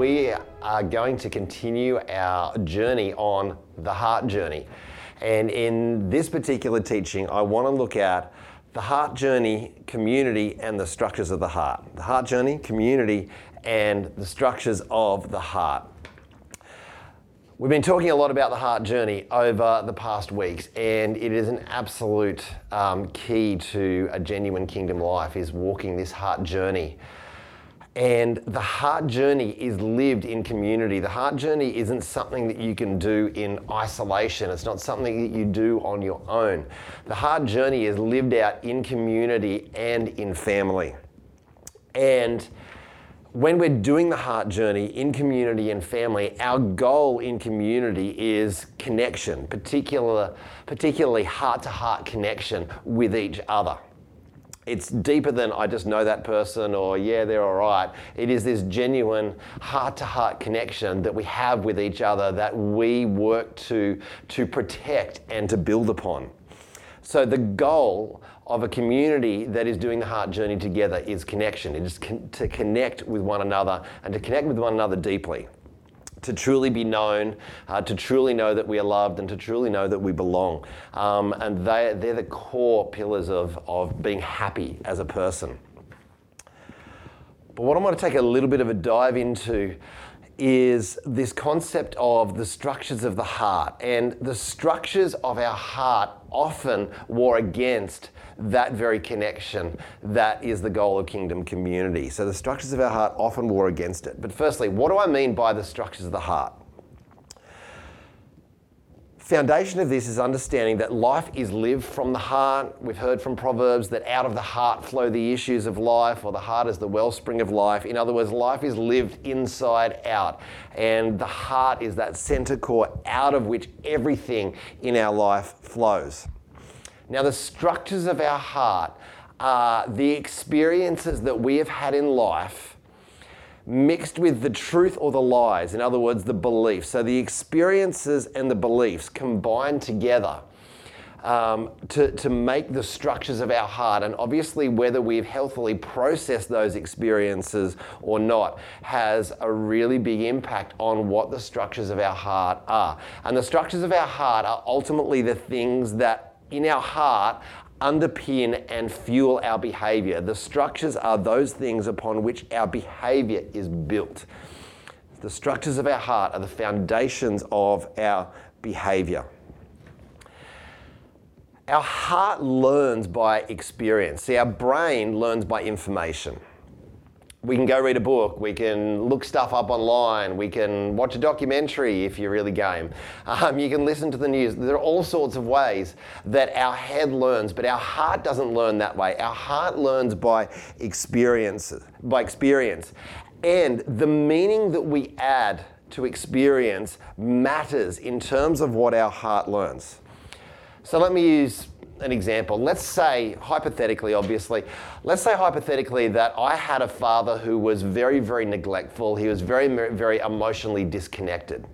we are going to continue our journey on the heart journey. And in this particular teaching, I want to look at the heart journey, community, and the structures of the heart. The heart journey, community, and the structures of the heart. We've been talking a lot about the heart journey over the past weeks, and it is an absolute um, key to a genuine kingdom life is walking this heart journey. And the heart journey is lived in community. The heart journey isn't something that you can do in isolation. It's not something that you do on your own. The heart journey is lived out in community and in family. And when we're doing the heart journey in community and family, our goal in community is connection, particular, particularly heart to heart connection with each other. It's deeper than I just know that person or yeah, they're all right. It is this genuine heart to heart connection that we have with each other that we work to, to protect and to build upon. So the goal of a community that is doing the heart journey together is connection. It is con- to connect with one another and to connect with one another deeply. To truly be known, uh, to truly know that we are loved, and to truly know that we belong. Um, and they, they're the core pillars of, of being happy as a person. But what I want to take a little bit of a dive into is this concept of the structures of the heart. And the structures of our heart often war against that very connection that is the goal of kingdom community. So the structures of our heart often war against it. But firstly, what do I mean by the structures of the heart? Foundation of this is understanding that life is lived from the heart. We've heard from Proverbs that out of the heart flow the issues of life, or the heart is the wellspring of life. In other words, life is lived inside out. And the heart is that center core out of which everything in our life flows. Now, the structures of our heart are the experiences that we have had in life mixed with the truth or the lies, in other words, the beliefs. So the experiences and the beliefs combined together um, to, to make the structures of our heart. And obviously, whether we've healthily processed those experiences or not has a really big impact on what the structures of our heart are. And the structures of our heart are ultimately the things that in our heart underpin and fuel our behavior. The structures are those things upon which our behavior is built. The structures of our heart are the foundations of our behavior. Our heart learns by experience. See, our brain learns by information we can go read a book, we can look stuff up online, we can watch a documentary if you're really game, um, you can listen to the news. There are all sorts of ways that our head learns, but our heart doesn't learn that way. Our heart learns by experience, by experience. And the meaning that we add to experience matters in terms of what our heart learns. So let me use an example. Let's say, hypothetically, obviously, let's say hypothetically that I had a father who was very, very neglectful. He was very, very emotionally disconnected.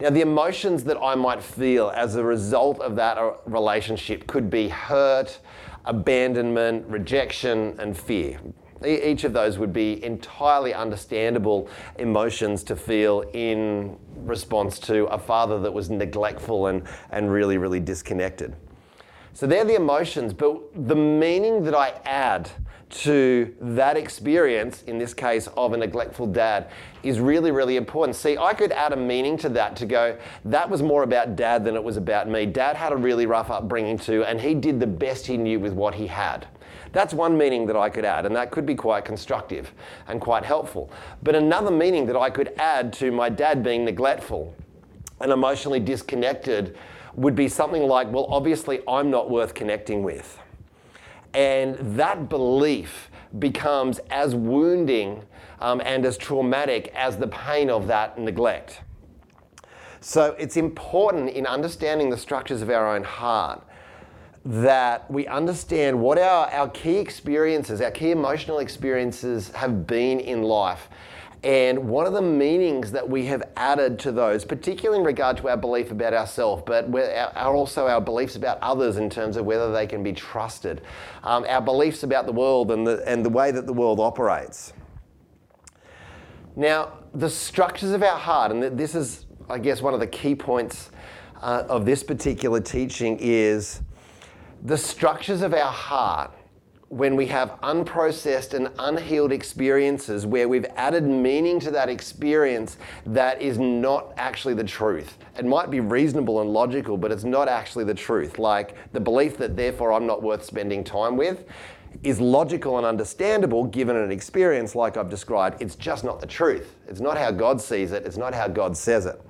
Now, the emotions that I might feel as a result of that uh, relationship could be hurt, abandonment, rejection, and fear. Each of those would be entirely understandable emotions to feel in response to a father that was neglectful and, and really, really disconnected. So they're the emotions, but the meaning that I add to that experience, in this case of a neglectful dad, is really, really important. See, I could add a meaning to that to go, that was more about dad than it was about me. Dad had a really rough upbringing too, and he did the best he knew with what he had. That's one meaning that I could add, and that could be quite constructive and quite helpful. But another meaning that I could add to my dad being neglectful and emotionally disconnected would be something like, well, obviously, I'm not worth connecting with. And that belief becomes as wounding um, and as traumatic as the pain of that neglect. So it's important in understanding the structures of our own heart that we understand what our, our key experiences, our key emotional experiences have been in life and one of the meanings that we have added to those, particularly in regard to our belief about ourselves, but also our beliefs about others in terms of whether they can be trusted, um, our beliefs about the world and the, and the way that the world operates. Now, the structures of our heart, and this is, I guess, one of the key points uh, of this particular teaching is the structures of our heart when we have unprocessed and unhealed experiences where we've added meaning to that experience that is not actually the truth. It might be reasonable and logical, but it's not actually the truth. Like the belief that therefore I'm not worth spending time with is logical and understandable given an experience like I've described. It's just not the truth. It's not how God sees it, it's not how God says it.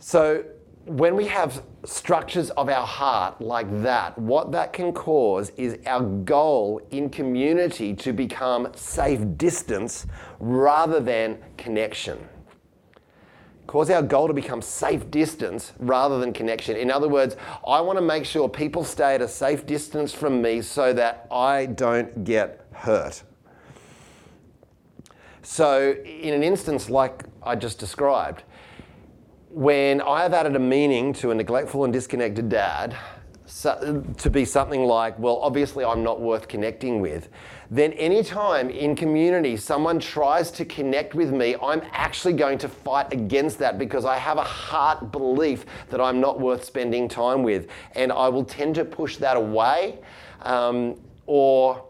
So when we have structures of our heart like that, what that can cause is our goal in community to become safe distance rather than connection. Cause our goal to become safe distance rather than connection. In other words, I want to make sure people stay at a safe distance from me so that I don't get hurt. So, in an instance like I just described, when I have added a meaning to a neglectful and disconnected dad so, to be something like, well, obviously I'm not worth connecting with, then anytime in community someone tries to connect with me, I'm actually going to fight against that because I have a heart belief that I'm not worth spending time with. And I will tend to push that away um, or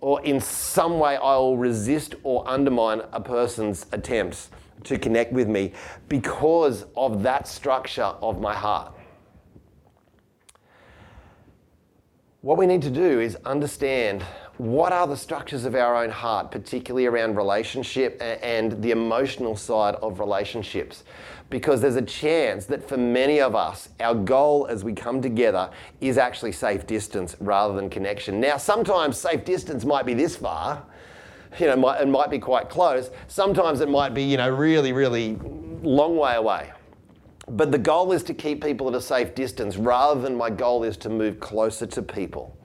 or in some way I will resist or undermine a person's attempts to connect with me because of that structure of my heart. What we need to do is understand what are the structures of our own heart, particularly around relationship and the emotional side of relationships. Because there's a chance that for many of us, our goal as we come together is actually safe distance rather than connection. Now, sometimes safe distance might be this far, you know, might, it might be quite close. Sometimes it might be, you know, really, really long way away. But the goal is to keep people at a safe distance rather than my goal is to move closer to people.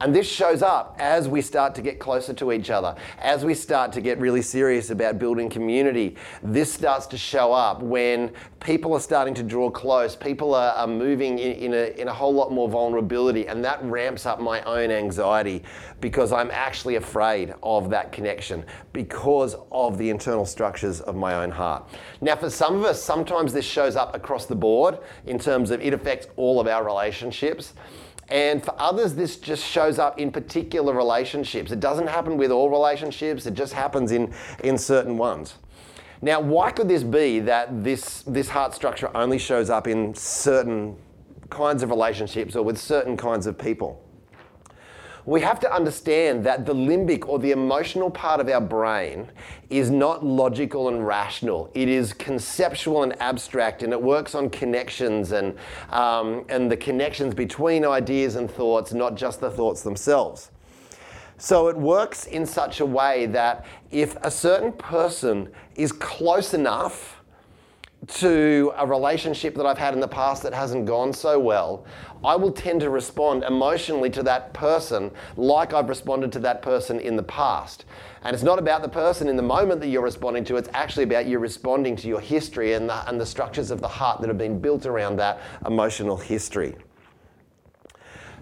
And this shows up as we start to get closer to each other, as we start to get really serious about building community. This starts to show up when people are starting to draw close, people are, are moving in, in, a, in a whole lot more vulnerability, and that ramps up my own anxiety because I'm actually afraid of that connection because of the internal structures of my own heart. Now, for some of us, sometimes this shows up across the board in terms of it affects all of our relationships. And for others, this just shows up in particular relationships. It doesn't happen with all relationships, it just happens in, in certain ones. Now, why could this be that this, this heart structure only shows up in certain kinds of relationships or with certain kinds of people? We have to understand that the limbic or the emotional part of our brain is not logical and rational. It is conceptual and abstract, and it works on connections and, um, and the connections between ideas and thoughts, not just the thoughts themselves. So it works in such a way that if a certain person is close enough, to a relationship that I've had in the past that hasn't gone so well, I will tend to respond emotionally to that person like I've responded to that person in the past. And it's not about the person in the moment that you're responding to, it's actually about you responding to your history and the, and the structures of the heart that have been built around that emotional history.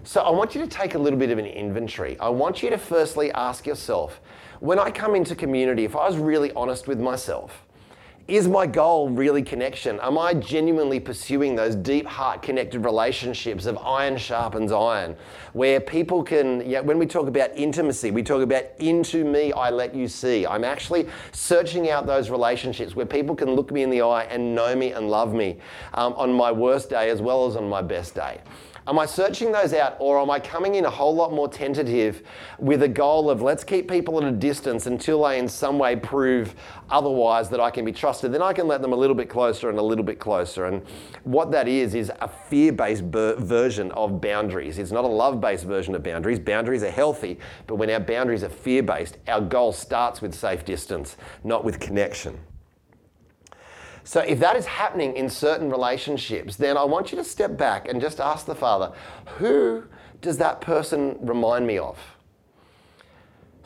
So I want you to take a little bit of an inventory. I want you to firstly ask yourself when I come into community, if I was really honest with myself, is my goal really connection? Am I genuinely pursuing those deep heart connected relationships of iron sharpens iron, where people can, yeah, when we talk about intimacy, we talk about into me, I let you see. I'm actually searching out those relationships where people can look me in the eye and know me and love me um, on my worst day as well as on my best day. Am I searching those out or am I coming in a whole lot more tentative with a goal of let's keep people at a distance until they in some way prove otherwise that I can be trusted? Then I can let them a little bit closer and a little bit closer. And what that is, is a fear based version of boundaries. It's not a love based version of boundaries. Boundaries are healthy, but when our boundaries are fear based, our goal starts with safe distance, not with connection. So if that is happening in certain relationships, then I want you to step back and just ask the Father, who does that person remind me of?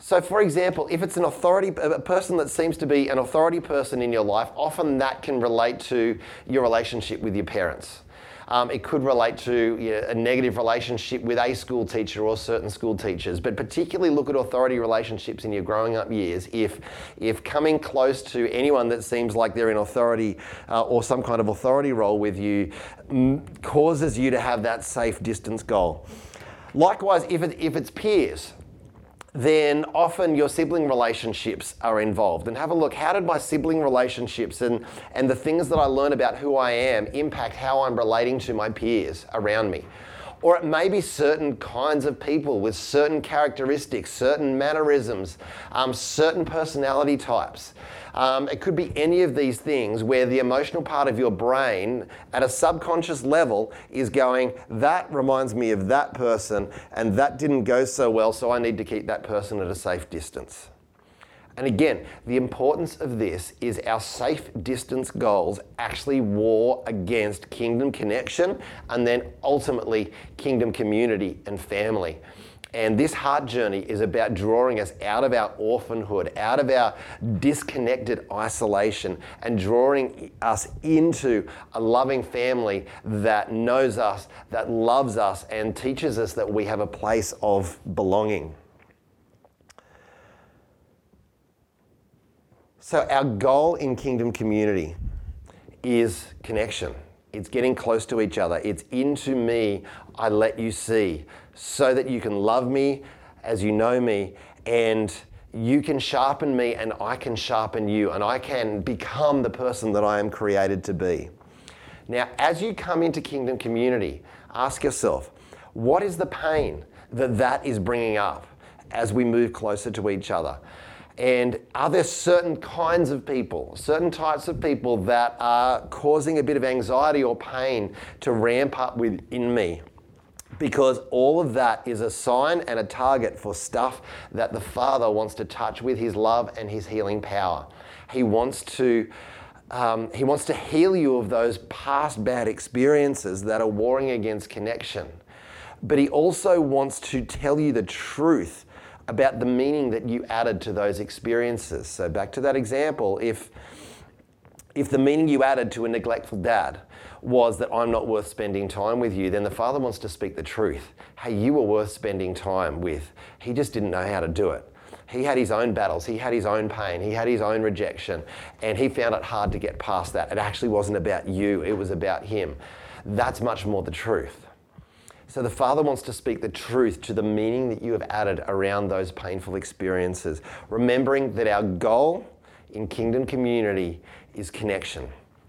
So, for example, if it's an authority, a person that seems to be an authority person in your life, often that can relate to your relationship with your parents. Um, it could relate to you know, a negative relationship with a school teacher or certain school teachers, but particularly look at authority relationships in your growing up years. If, if coming close to anyone that seems like they're in authority uh, or some kind of authority role with you m- causes you to have that safe distance goal. Likewise, if, it, if it's peers, then often your sibling relationships are involved. And have a look how did my sibling relationships and, and the things that I learn about who I am impact how I'm relating to my peers around me? Or it may be certain kinds of people with certain characteristics, certain mannerisms, um, certain personality types. Um, it could be any of these things where the emotional part of your brain at a subconscious level is going, that reminds me of that person, and that didn't go so well, so I need to keep that person at a safe distance. And again, the importance of this is our safe distance goals actually war against kingdom connection and then ultimately kingdom community and family. And this heart journey is about drawing us out of our orphanhood, out of our disconnected isolation, and drawing us into a loving family that knows us, that loves us, and teaches us that we have a place of belonging. So, our goal in kingdom community is connection. It's getting close to each other. It's into me, I let you see, so that you can love me as you know me, and you can sharpen me, and I can sharpen you, and I can become the person that I am created to be. Now, as you come into kingdom community, ask yourself, what is the pain that that is bringing up as we move closer to each other? And are there certain kinds of people, certain types of people that are causing a bit of anxiety or pain to ramp up within me? Because all of that is a sign and a target for stuff that the Father wants to touch with His love and His healing power. He wants to. Um, he wants to heal you of those past bad experiences that are warring against connection. But he also wants to tell you the truth about the meaning that you added to those experiences. So, back to that example, if, if the meaning you added to a neglectful dad was that I'm not worth spending time with you, then the father wants to speak the truth. Hey, you were worth spending time with. He just didn't know how to do it. He had his own battles, he had his own pain, he had his own rejection, and he found it hard to get past that. It actually wasn't about you, it was about him. That's much more the truth. So the Father wants to speak the truth to the meaning that you have added around those painful experiences, remembering that our goal in kingdom community is connection.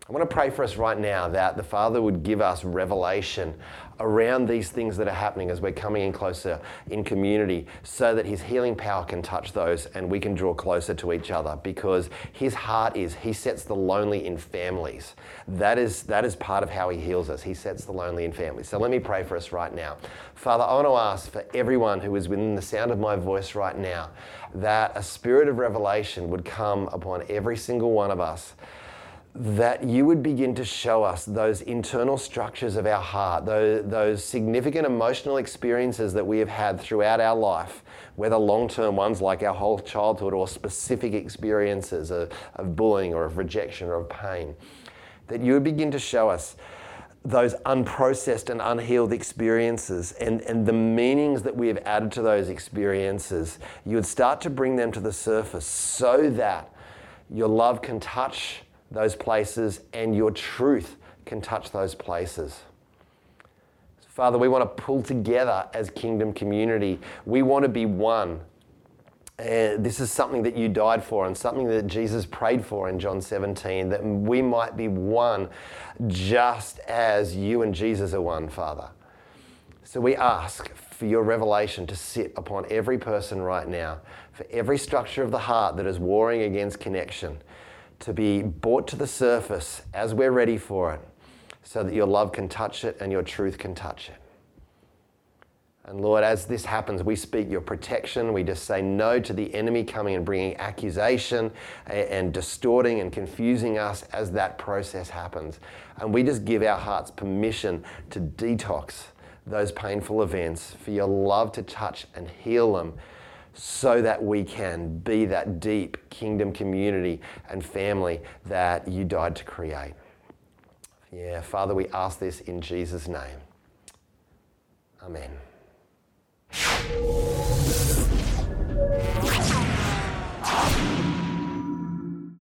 I want to pray for us right now that the Father would give us revelation around these things that are happening as we're coming in closer in community so that His healing power can touch those and we can draw closer to each other because His heart is He sets the lonely in families. That is, that is part of how He heals us. He sets the lonely in families. So let me pray for us right now. Father, I want to ask for everyone who is within the sound of my voice right now that a spirit of revelation would come upon every single one of us that you would begin to show us those internal structures of our heart, those, those significant emotional experiences that we have had throughout our life, whether long term ones like our whole childhood or specific experiences of, of bullying or of rejection or of pain, that you would begin to show us those unprocessed and unhealed experiences and, and the meanings that we have added to those experiences, you would start to bring them to the surface so that your love can touch those places and your truth can touch those places. Father, we want to pull together as kingdom community. We want to be one. And this is something that you died for and something that Jesus prayed for in John 17, that we might be one just as you and Jesus are one, Father. So we ask for your revelation to sit upon every person right now, for every structure of the heart that is warring against connection to be brought to the surface as we're ready for it, so that your love can touch it and your truth can touch it. And Lord, as this happens, we speak your protection. We just say no to the enemy coming and bringing accusation and distorting and confusing us as that process happens. And we just give our hearts permission to detox those painful events, for your love to touch and heal them so that we can be that deep kingdom community and family that you died to create. Yeah, Father, we ask this in Jesus' name. Amen.